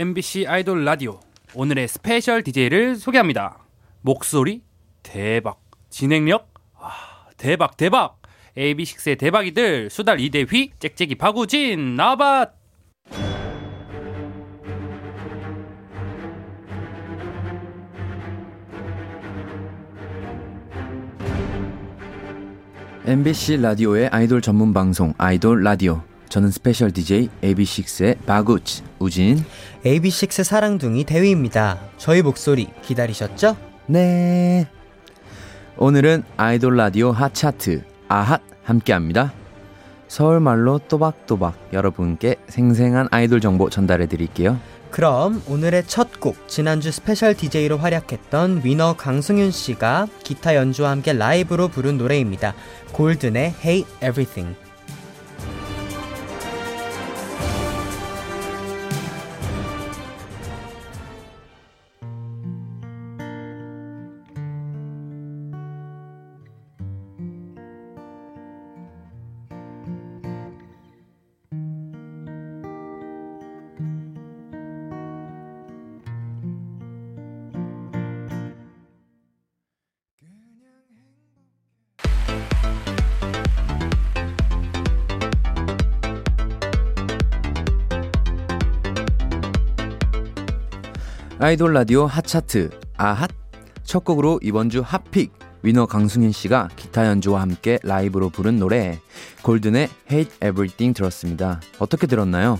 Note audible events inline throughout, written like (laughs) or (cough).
MBC 아이돌 라디오 오늘의 special DJ를 소개합니다. 목소리 대박, 진행력 아, 대박 대박. AB6IX의 대박이들 수달 이대휘, 짹짹이 박우진 나bat. MBC 라디오의 아이돌 전문 방송 아이돌 라디오. 저는 special DJ AB6IX의 박우지 우진. AB6IX 사랑둥이 대휘입니다. 저희 목소리 기다리셨죠? 네. 오늘은 아이돌 라디오 핫 차트 아핫 함께합니다. 서울말로 또박또박 여러분께 생생한 아이돌 정보 전달해 드릴게요. 그럼 오늘의 첫 곡 지난주 스페셜 DJ로 활약했던 위너 강승윤 씨가 기타 연주와 함께 라이브로 부른 노래입니다. 골든의 Hate Everything. 아이돌 라디오 핫차트 아핫 첫 곡으로 이번 주 hot pick 위너 강승윤 씨가 기타 연주와 함께 라이브로 부른 노래 골든의 Hate Everything 들었습니다. 어떻게 들었나요?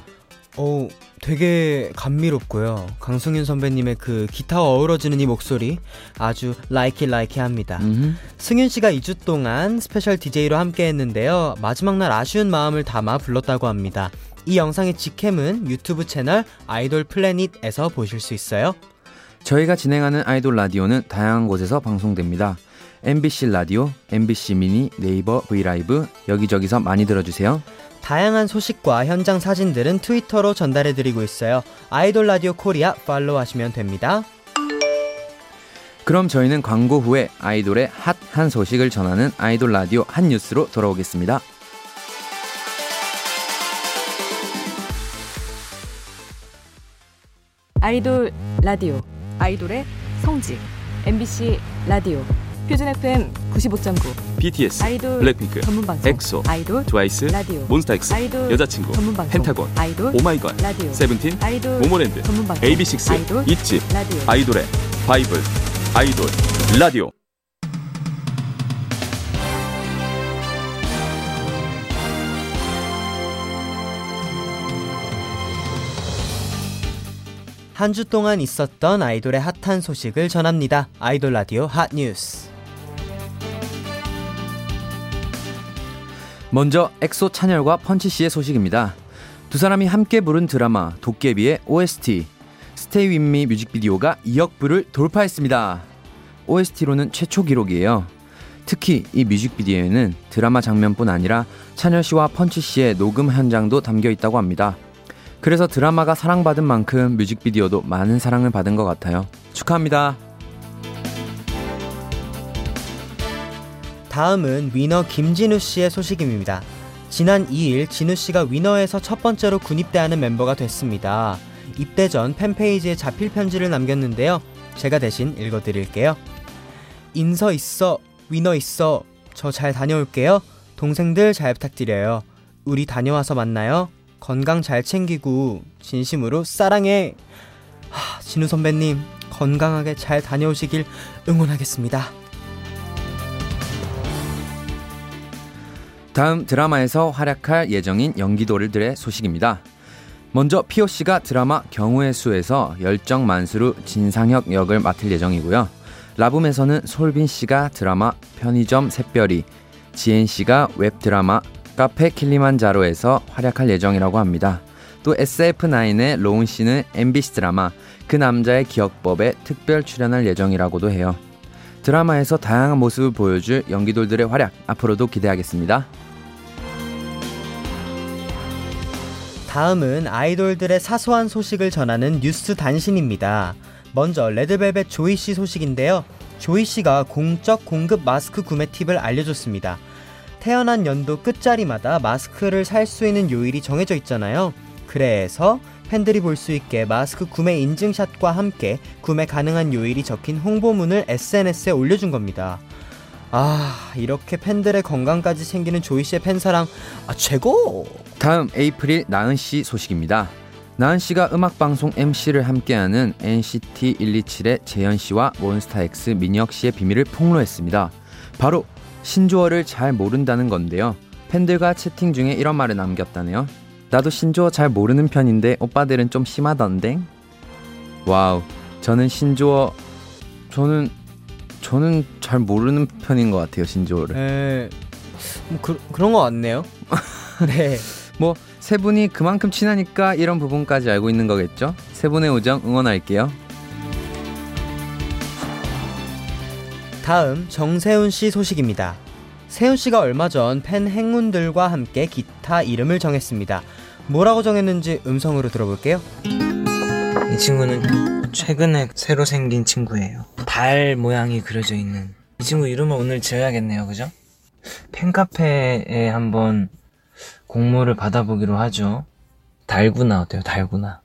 오, 되게 감미롭고요. 강승윤 선배님의 그 기타와 어우러지는 이 목소리 아주 likey likey 합니다. 음흠. 승윤 씨가 2주 동안 스페셜 DJ로 함께 했는데요. 마지막 날 아쉬운 마음을 담아 불렀다고 합니다. 이 영상의 직캠은 유튜브 채널 아이돌 플래닛에서 보실 수 있어요. 저희가 진행하는 아이돌 라디오는 다양한 곳에서 방송됩니다. MBC 라디오, MBC 미니, 네이버 브이라이브 여기저기서 많이 들어주세요. 다양한 소식과 현장 사진들은 트위터로 전달해드리고 있어요. 아이돌 라디오 코리아 팔로우 하시면 됩니다. 그럼 저희는 광고 후에 아이돌의 핫한 소식을 전하는 아이돌 라디오 한 뉴스로 돌아오겠습니다. 아이돌 라디오 아이돌의 성지 MBC 라디오 표준 FM 95.9 BTS, 아이돌 블랙핑크, 전문 방송 엑소, 아이돌 트와이스, 라디오 몬스타엑스, 아이돌 여자친구, 전문 방송 펜타곤, 아이돌 오마이걸, 라디오 세븐틴, 아이돌 모모랜드, 전문 방송 AB6IX, 아이돌 ITZY, 라디오 아이돌의 바이블, 아이돌 라디오. 한 주 동안 있었던 아이돌의 핫한 소식을 전합니다. 아이돌 라디오 핫 뉴스. 먼저 엑소 찬열과 펀치 씨의 소식입니다. 두 사람이 함께 부른 드라마 도깨비의 OST Stay With Me 뮤직비디오가 2억 뷰를 돌파했습니다. OST로는 최초 기록이에요. 특히 이 뮤직비디오에는 드라마 장면뿐 아니라 찬열 씨와 펀치 씨의 녹음 현장도 담겨 있다고 합니다. 그래서 드라마가 사랑받은 만큼 뮤직비디오도 많은 사랑을 받은 것 같아요. 축하합니다. 다음은 위너 김진우 씨의 소식입니다. 지난 2일 진우 씨가 위너에서 첫 번째로 군입대하는 멤버가 됐습니다. 입대 전 팬페이지에 자필 편지를 남겼는데요. 제가 대신 읽어드릴게요. 인서 있어, 위너 있어. 저 잘 다녀올게요. 동생들 잘 부탁드려요. 우리 다녀와서 만나요. 건강 잘 챙기고 진심으로 사랑해. 하, 진우 선배님 건강하게 잘 다녀오시길 응원하겠습니다. 다음 드라마에서 활약할 예정인 연기돌들의 소식입니다. 먼저 씨가 드라마 경우의 수에서 열정 만수로 진상혁 역을 맡을 예정이고요. 라붐에서는 솔빈 씨가 드라마 편의점 샛별이, 지엔 씨가 웹 드라마 카페 킬리만자로에서 활약할 예정이라고 합니다. 또 SF9의 로운 씨는 MBC 드라마 그 남자의 기억법에 특별 출연할 예정이라고도 해요. 드라마에서 다양한 모습을 보여줄 연기돌들의 활약 앞으로도 기대하겠습니다. 다음은 아이돌들의 사소한 소식을 전하는 뉴스 단신입니다. 먼저 레드벨벳 조이 씨 소식인데요. 조이 씨가 공적 공급 마스크 구매 팁을 알려줬습니다. 태어난 연도 끝자리마다 마스크를 살 수 있는 요일이 정해져 있잖아요. 그래서 팬들이 볼 수 있게 마스크 구매 인증샷과 함께 구매 가능한 요일이 적힌 홍보문을 SNS에 올려준 겁니다. 아, 이렇게 팬들의 건강까지 챙기는 조이 씨의 팬사랑, 아, 최고! 다음 에이프릴 나은 씨 소식입니다. 나은 씨가 음악 방송 MC를 함께하는 NCT 127의 재현 씨와 몬스타엑스 민혁 씨의 비밀을 폭로했습니다. 바로 신조어를 잘 모른다는 건데요. 팬들과 채팅 중에 이런 말을 남겼다네요. 나도 신조어 잘 모르는 편인데 오빠들은 좀 심하던데. 와우. 저는 신조어 저는 저는 잘 모르는 편인 것 같아요 신조어를. 에, 뭐 그, 그런 거 같네요. (laughs) 네. 뭐 세 분이 그만큼 친하니까 이런 부분까지 알고 있는 거겠죠? 세 분의 우정 응원할게요. 다음 정세훈 씨 소식입니다. 세훈 씨가 얼마 전 팬 행운들과 함께 기타 이름을 정했습니다. 뭐라고 정했는지 음성으로 들어볼게요. 이 친구는 최근에 새로 생긴 친구예요. 달 모양이 그려져 있는 이 친구 이름을 오늘 지어야겠네요, 그죠? 팬카페에 한번 공모를 받아보기로 하죠. 달구나 어때요? 달구나.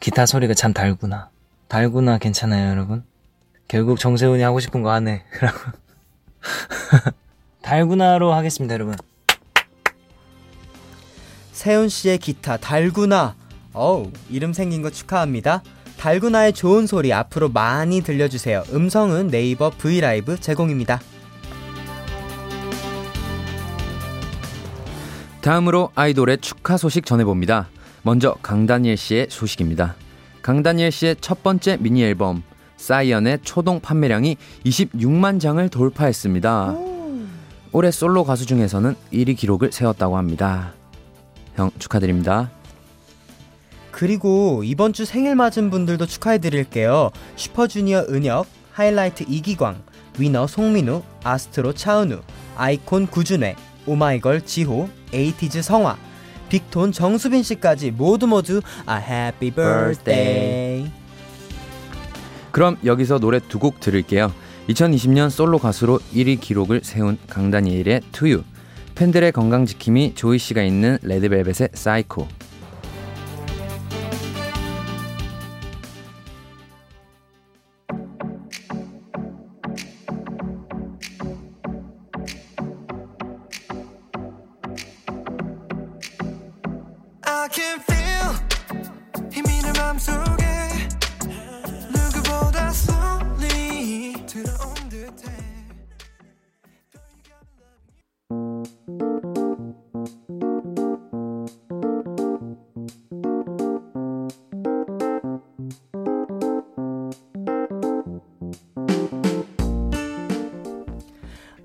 기타 소리가 참 달구나. 달구나 괜찮아요, 여러분? 결국 정세훈이 하고 싶은 거 하네. (laughs) 달구나로 하겠습니다, 여러분. 세훈 씨의 기타 달구나. 어우, 이름 생긴 거 축하합니다. 달구나의 좋은 소리 앞으로 많이 들려주세요. 음성은 네이버 브이라이브 제공입니다. 다음으로 아이돌의 축하 소식 전해봅니다. 먼저 강다니엘 씨의 소식입니다. 강다니엘 씨의 첫 번째 미니 앨범 사이언의 초동 판매량이 26만 장을 돌파했습니다. 올해 솔로 가수 중에서는 1위 기록을 세웠다고 합니다. 형 축하드립니다. 그리고 이번 주 생일 맞은 분들도 축하해 드릴게요. 슈퍼주니어 은혁, 하이라이트 이기광, 위너 송민우, 아스트로 차은우, 아이콘 구준회, 오마이걸 지호, 에이티즈 성화, 빅톤 정수빈 씨까지 모두 모두 a happy birthday. 그럼 여기서 노래 두 곡 들을게요. 2020년 솔로 가수로 1위 기록을 세운 강다니엘의 2U, 팬들의 건강 지킴이 조이 씨가 있는 레드벨벳의 사이코.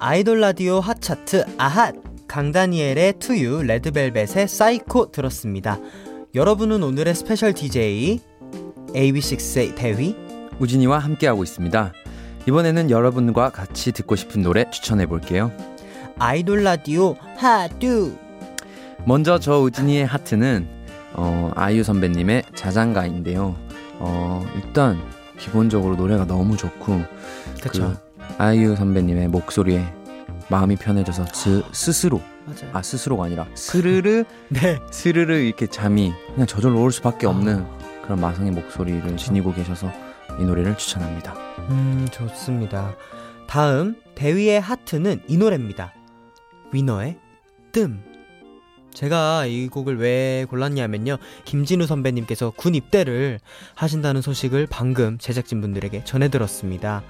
아이돌 라디오 핫차트 아핫 강다니엘의 2U 레드벨벳의 사이코 들었습니다. 여러분은 오늘의 스페셜 DJ AB6IX의 대휘 우진이와 함께하고 있습니다. 이번에는 여러분과 같이 듣고 싶은 노래 추천해 볼게요. 아이돌 라디오 하뚜 먼저 저 우진이의 하트는 어, 아이유 선배님의 자장가인데요. 어, 일단 기본적으로 노래가 너무 좋고 그쵸 그 아이유 선배님의 목소리에 마음이 편해져서 스, 스스로 맞아요. 아 스스로가 아니라 스르르 (laughs) 네. 스르르 이렇게 잠이 그냥 저절로 올 수밖에 없는 그런 마성의 목소리를 지니고 계셔서 이 노래를 추천합니다. 음 좋습니다. 다음 대휘의 하트는 이 노래입니다. 위너의 뜸. 제가 이 곡을 왜 골랐냐면요. 김진우 선배님께서 군 입대를 하신다는 소식을 방금 제작진분들에게 전해들었습니다.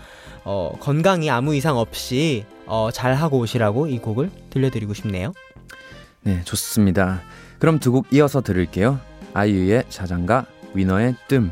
어, 건강이 아무 이상 없이 어, 잘 하고 오시라고 이 곡을 들려드리고 싶네요. 네, 좋습니다. 그럼 두 곡 이어서 들을게요. 아이유의 자장가, 위너의 뜸.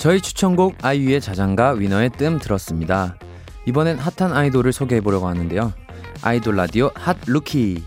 저희 추천곡 아이유의 자장가, 위너의 뜸 들었습니다. 이번엔 핫한 아이돌을 소개해 보려고 하는데요. 아이돌 라디오 핫 루키.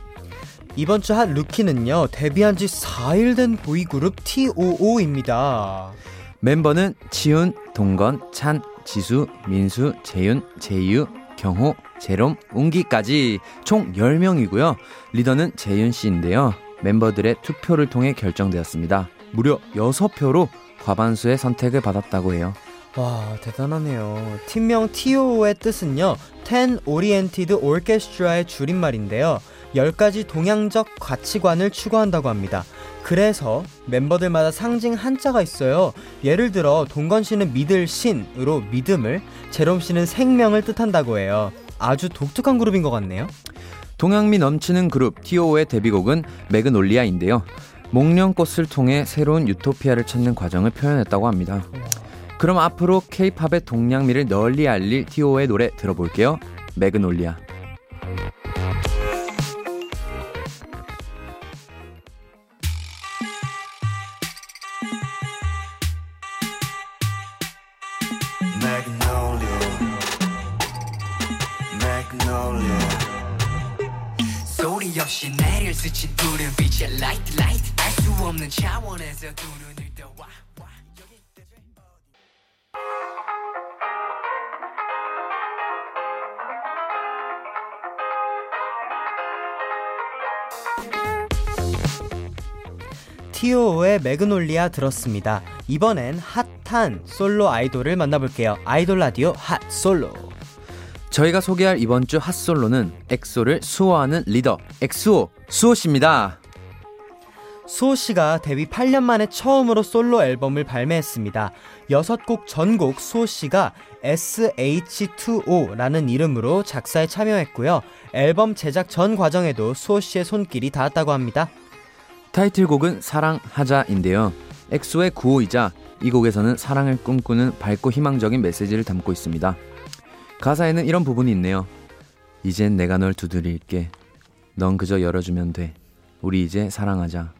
이번 주 핫 루키는요, 데뷔한 지 4일 된 보이그룹 TOO입니다. 멤버는 치훈, 동건, 찬, 지수, 민수, 재윤, 재유, 경호, 제롬, 웅기까지 총 10명이고요. 리더는 재윤 씨인데요. 멤버들의 투표를 통해 결정되었습니다. 무려 6표로 과반수의 선택을 받았다고 해요. 와, 대단하네요. 팀명 TO의 뜻은요, Ten Oriented Orchestra의 줄임말인데요. 10가지 동양적 가치관을 추구한다고 합니다. 그래서 멤버들마다 상징 한자가 있어요. 예를 들어, 동건 씨는 믿을 신으로 믿음을, 제롬 씨는 생명을 뜻한다고 해요. 아주 독특한 그룹인 것 같네요. 동양미 넘치는 그룹 TO의 데뷔곡은 매그놀리아인데요. 목련꽃을 통해 새로운 유토피아를 찾는 과정을 표현했다고 합니다. 그럼 앞으로 K-팝의 동양미를 널리 알릴 TO의 노래 들어볼게요. 매그놀리아. 소리 없이 내릴 스친 light light 알 수 없는 차원에서 두 눈을 떠 와, 와. 여기 대체 어디 TO의 매그놀리아 들었습니다. 이번엔 핫한 솔로 아이돌을 만나볼게요. 아이돌 라디오 핫 솔로. 저희가 소개할 이번 주 핫솔로는 엑소를 수호하는 리더 엑수호 수호 씨입니다. 수호 씨가 데뷔 8년 만에 처음으로 솔로 앨범을 발매했습니다. 6곡 전곡 수호 씨가 SH2O라는 이름으로 작사에 참여했고요. 앨범 제작 전 과정에도 수호 씨의 손길이 닿았다고 합니다. 타이틀곡은 사랑하자인데요. 엑소의 구호이자 이 곡에서는 사랑을 꿈꾸는 밝고 희망적인 메시지를 담고 있습니다. 가사에는 이런 부분이 있네요. 이젠 내가 널 두드릴게. 넌 그저 열어주면 돼. 우리 이제 사랑하자.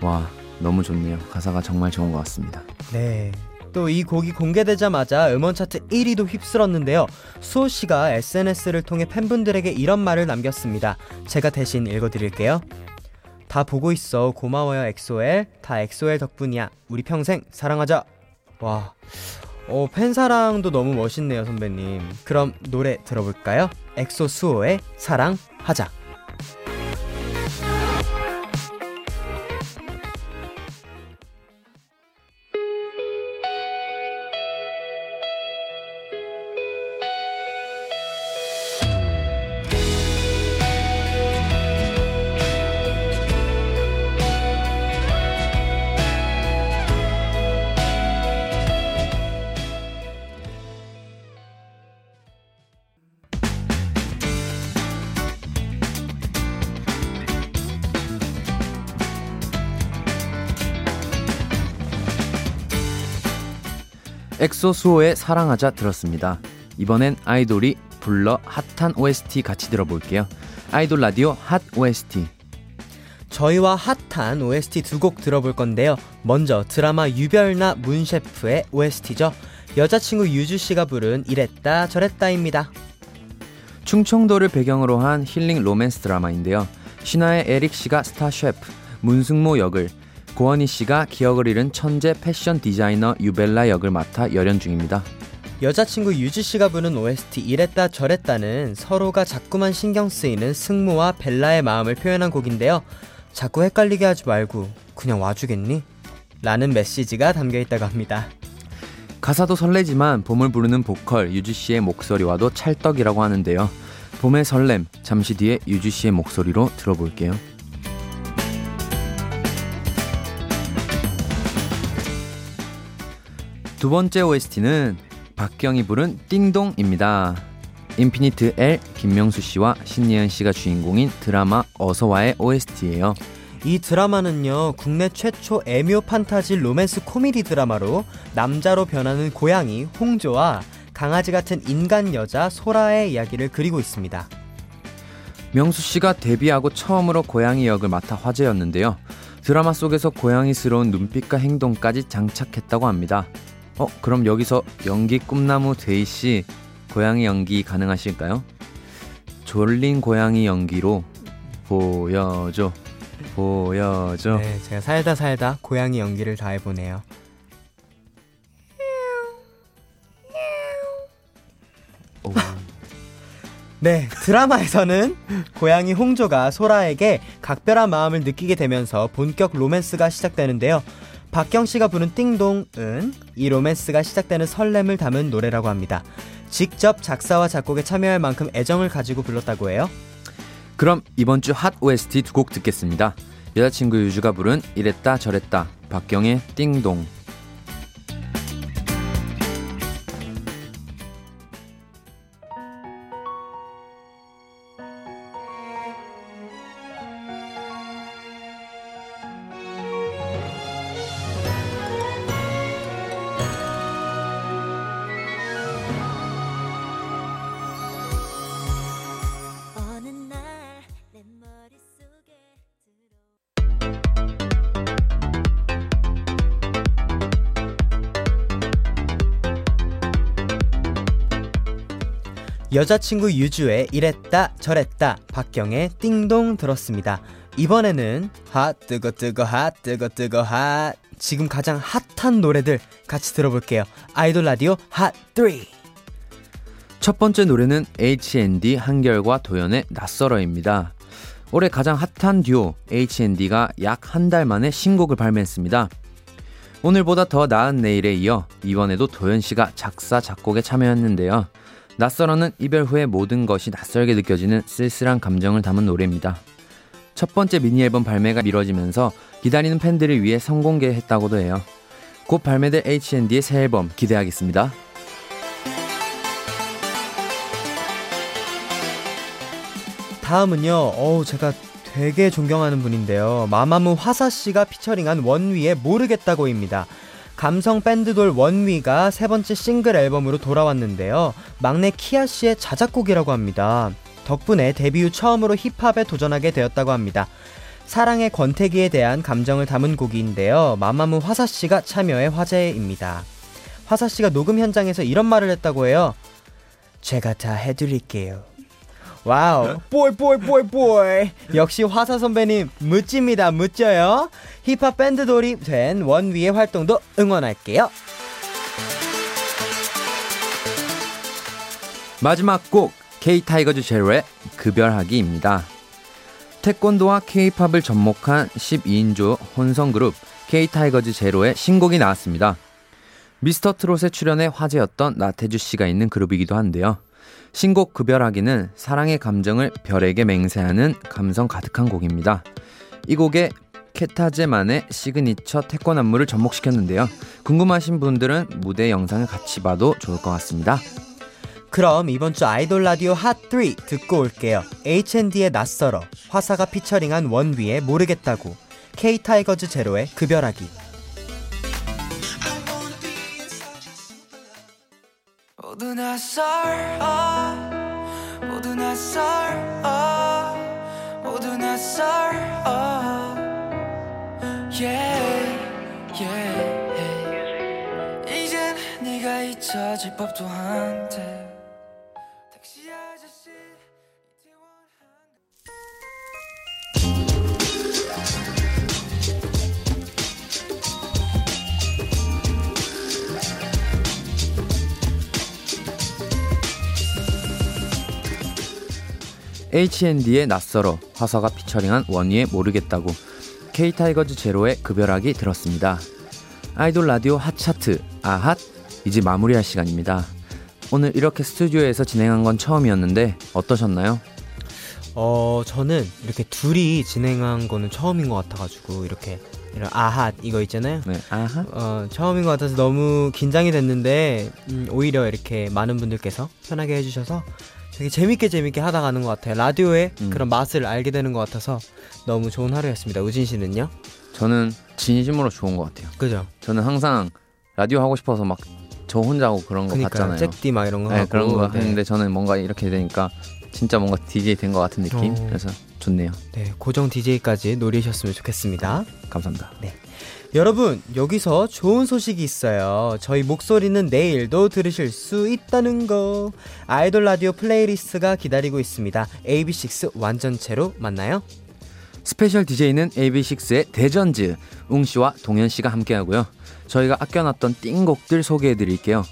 와, 너무 좋네요. 가사가 정말 좋은 것 같습니다. 네. 또 이 곡이 공개되자마자 음원 차트 1위도 휩쓸었는데요. 수호 씨가 SNS를 통해 팬분들에게 이런 말을 남겼습니다. 제가 대신 읽어드릴게요. 다 보고 있어. 고마워요, 엑소엘. 다 엑소엘 덕분이야. 우리 평생 사랑하자. 와. 어, 팬사랑도 너무 멋있네요, 선배님. 그럼 노래 들어볼까요? 엑소 수호의 사랑하자. 엑소 수호의 사랑하자 들었습니다. 이번엔 아이돌이 불러 핫한 OST 같이 들어볼게요. 아이돌 라디오 핫 OST. 저희와 핫한 OST 두 곡 들어볼 건데요. 먼저 드라마 유별나 문셰프의 OST죠. 여자친구 유주 씨가 부른 이랬다 저랬다입니다. 충청도를 배경으로 한 힐링 로맨스 드라마인데요. 신화의 에릭 씨가 스타 셰프, 문승모 역을, 고원희 씨가 기억을 잃은 천재 패션 디자이너 유벨라 역을 맡아 열연 중입니다. 여자친구 유주씨가 부른 OST 이랬다 저랬다는 서로가 자꾸만 신경 쓰이는 승무와 벨라의 마음을 표현한 곡인데요. 자꾸 헷갈리게 하지 말고 그냥 와주겠니? 라는 메시지가 담겨 있다고 합니다. 가사도 설레지만 봄을 부르는 보컬 유주 씨의 목소리와도 찰떡이라고 하는데요. 봄의 설렘 잠시 뒤에 유주 씨의 목소리로 들어볼게요. 두 번째 OST는 박경이 부른 띵동입니다. 인피니트 L 김명수 씨와 신예은 씨가 주인공인 드라마 어서와의 OST예요. 이 드라마는요, 국내 최초 애묘 판타지 로맨스 코미디 드라마로 남자로 변하는 고양이 홍조와 강아지 같은 인간 여자 소라의 이야기를 그리고 있습니다. 명수 씨가 데뷔하고 처음으로 고양이 역을 맡아 화제였는데요. 드라마 속에서 고양이스러운 눈빛과 행동까지 장착했다고 합니다. 어, 그럼 여기서 연기 꿈나무 대휘 씨 고양이 연기 가능하실까요? 졸린 고양이 연기로 보여줘 보여줘 네, 제가 살다 살다 고양이 연기를 다 해보네요. 오. (laughs) 네, 드라마에서는 고양이 홍조가 소라에게 각별한 마음을 느끼게 되면서 본격 로맨스가 시작되는데요. 박경 씨가 부른 띵동은 이 로맨스가 시작되는 설렘을 담은 노래라고 합니다. 직접 작사와 작곡에 참여할 만큼 애정을 가지고 불렀다고 해요. 그럼 이번 주 핫 OST 두 곡 듣겠습니다. 여자친구 유주가 부른 이랬다 저랬다 박경의 띵동 여자친구 유주의 이랬다 저랬다 박경의 띵동 들었습니다. 이번에는 핫 뜨거 뜨거 핫 뜨거 뜨거 핫 지금 가장 핫한 노래들 같이 들어볼게요. 아이돌 라디오 핫 3. 첫 번째 노래는 H&D 한결과 도연의 낯설어입니다. 올해 가장 핫한 듀오 H&D가 약 한 달 만에 신곡을 발매했습니다. 오늘보다 더 나은 내일에 이어 이번에도 도연 씨가 작사 작곡에 참여했는데요. 낯설어는 이별 후에 모든 것이 낯설게 느껴지는 쓸쓸한 감정을 담은 노래입니다. 첫 번째 미니 앨범 발매가 미뤄지면서 기다리는 팬들을 위해 선공개했다고도 해요. 곧 발매될 H&D의 새 앨범 기대하겠습니다. 다음은요. 어우 제가 되게 존경하는 분인데요. 마마무 화사 씨가 피처링한 원위의 모르겠다고입니다. 감성 밴드돌 원위가 세 번째 싱글 앨범으로 돌아왔는데요. 막내 키아 씨의 자작곡이라고 합니다. 덕분에 데뷔 후 처음으로 힙합에 도전하게 되었다고 합니다. 사랑의 권태기에 대한 감정을 담은 곡인데요. 마마무 화사 씨가 참여해 화제입니다. 화사 씨가 녹음 현장에서 이런 말을 했다고 해요. 제가 다 해드릴게요. wow boy 역시 화사 선배님 멋집니다 멋져요 힙합 밴드 돌이 된 원위의 활동도 응원할게요 마지막 곡 K-타이거즈 제로의 급별하기입니다. 태권도와 K-팝을 접목한 12인조 혼성 그룹 K-타이거즈 제로의 신곡이 나왔습니다. 미스터 트롯에 출연해 화제였던 나태주 씨가 있는 그룹이기도 한데요. 신곡 급별하기는 사랑의 감정을 별에게 맹세하는 감성 가득한 곡입니다. 이 곡에 K타제만의 시그니처 태권 안무를 접목시켰는데요. 궁금하신 분들은 무대 영상을 같이 봐도 좋을 것 같습니다. 그럼 이번 주 아이돌 라디오 핫3 듣고 올게요 H&D의 낯설어 화사가 피처링한 원위의 모르겠다고 K-타이거즈 제로의 급별하기 모두 낯설어. 모두 낯설어. 모두 낯설어. Yeah yeah. 이젠 네가 잊혀질 법도 한데 H&D의 낯설어 화사가 피처링한 원희의 모르겠다고 K-타이거즈 제로의 급별하기 들었습니다. 아이돌 라디오 핫차트 아핫 이제 마무리할 시간입니다. 오늘 이렇게 스튜디오에서 진행한 건 처음이었는데 어떠셨나요? 어 저는 이렇게 둘이 진행한 거는 처음인 것 같아가지고 이렇게 이런 아핫 이거 있잖아요 네, 아하. 어, 처음인 것 같아서 너무 긴장이 됐는데 음, 오히려 이렇게 많은 분들께서 편하게 해주셔서 되게 재밌게 재밌게 하다 가는 것 같아요. 라디오의 음. 그런 맛을 알게 되는 것 같아서 너무 좋은 하루였습니다. 우진 씨는요? 저는 진심으로 좋은 것 같아요. 그죠? 저는 항상 라디오 하고 싶어서 막 저 혼자 하고 그런 거 그러니까 봤잖아요. 잭디 막 이런 거 네, 하고 그런 거 네. 했는데 저는 뭔가 이렇게 되니까 진짜 뭔가 DJ 된 것 같은 느낌. 어. 그래서 좋네요. 네, 고정 DJ까지 노리셨으면 좋겠습니다. 감사합니다. 여러분, 여기서 좋은 소식이 있어요. 저희 목소리는 내일도 들으실 수 있다는 거. 아이돌 라디오 플레이리스트가 기다리고 있습니다. AB6 완전체로 만나요. 스페셜 DJ는 AB6IX의 대전즈 웅씨와 동현씨가 함께하고요. 저희가 아껴놨던 띵곡들 소개해드릴게요.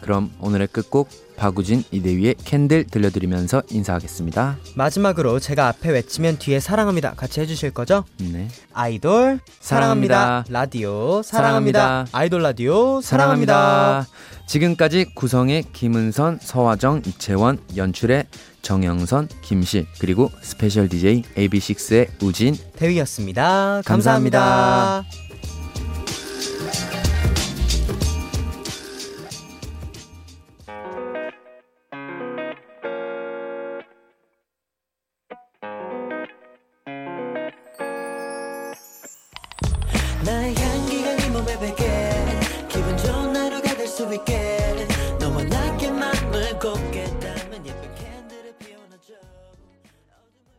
그럼 오늘의 끝곡 박우진 이대휘의 Candle 들려드리면서 인사하겠습니다. 마지막으로 제가 앞에 외치면 뒤에 사랑합니다. 같이 해주실 거죠? 네. 아이돌 사랑합니다. 사랑합니다. 라디오 사랑합니다. 사랑합니다. 아이돌 라디오 사랑합니다. 사랑합니다. 지금까지 구성의 김은선, 서화정, 이채원, 연출의 정영선, 김실, 그리고 스페셜 DJ AB6IX의 우진. 대휘였습니다. 감사합니다. 감사합니다.